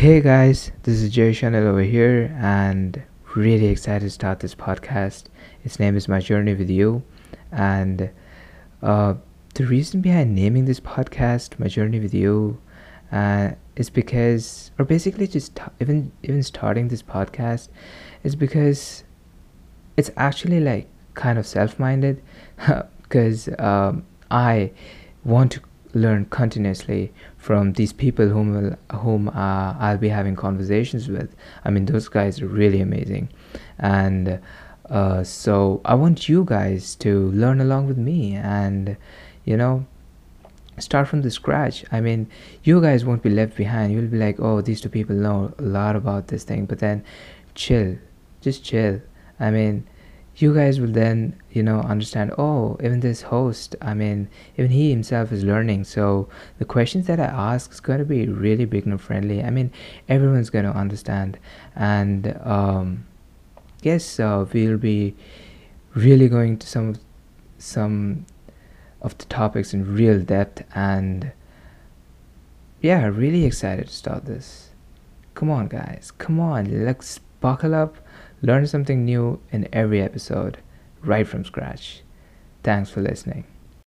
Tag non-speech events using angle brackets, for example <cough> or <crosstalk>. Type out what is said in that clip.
Hey guys, this is Jay Chanel over here, and really excited to start this podcast. Its name is My Journey with You, and uh, the reason behind naming this podcast My Journey with You uh, is because, or basically just t- even even starting this podcast is because it's actually like kind of self-minded, <laughs> because um, I want to learn continuously from these people whom will, whom uh, I'll be having conversations with. I mean, those guys are really amazing, and uh, so I want you guys to learn along with me, and you know, start from the scratch. I mean, you guys won't be left behind. You'll be like, oh, these two people know a lot about this thing, but then chill, just chill. I mean you guys will then you know understand oh even this host i mean even he himself is learning. So the questions that i ask is going to be really beginner friendly. I mean everyone's going to understand. And um yes uh, we'll be really going to some some of the topics in real depth. And yeah really excited to start this. Come on guys. Come on. Let's buckle up Learn something new in every episode, right from scratch. Thanks for listening.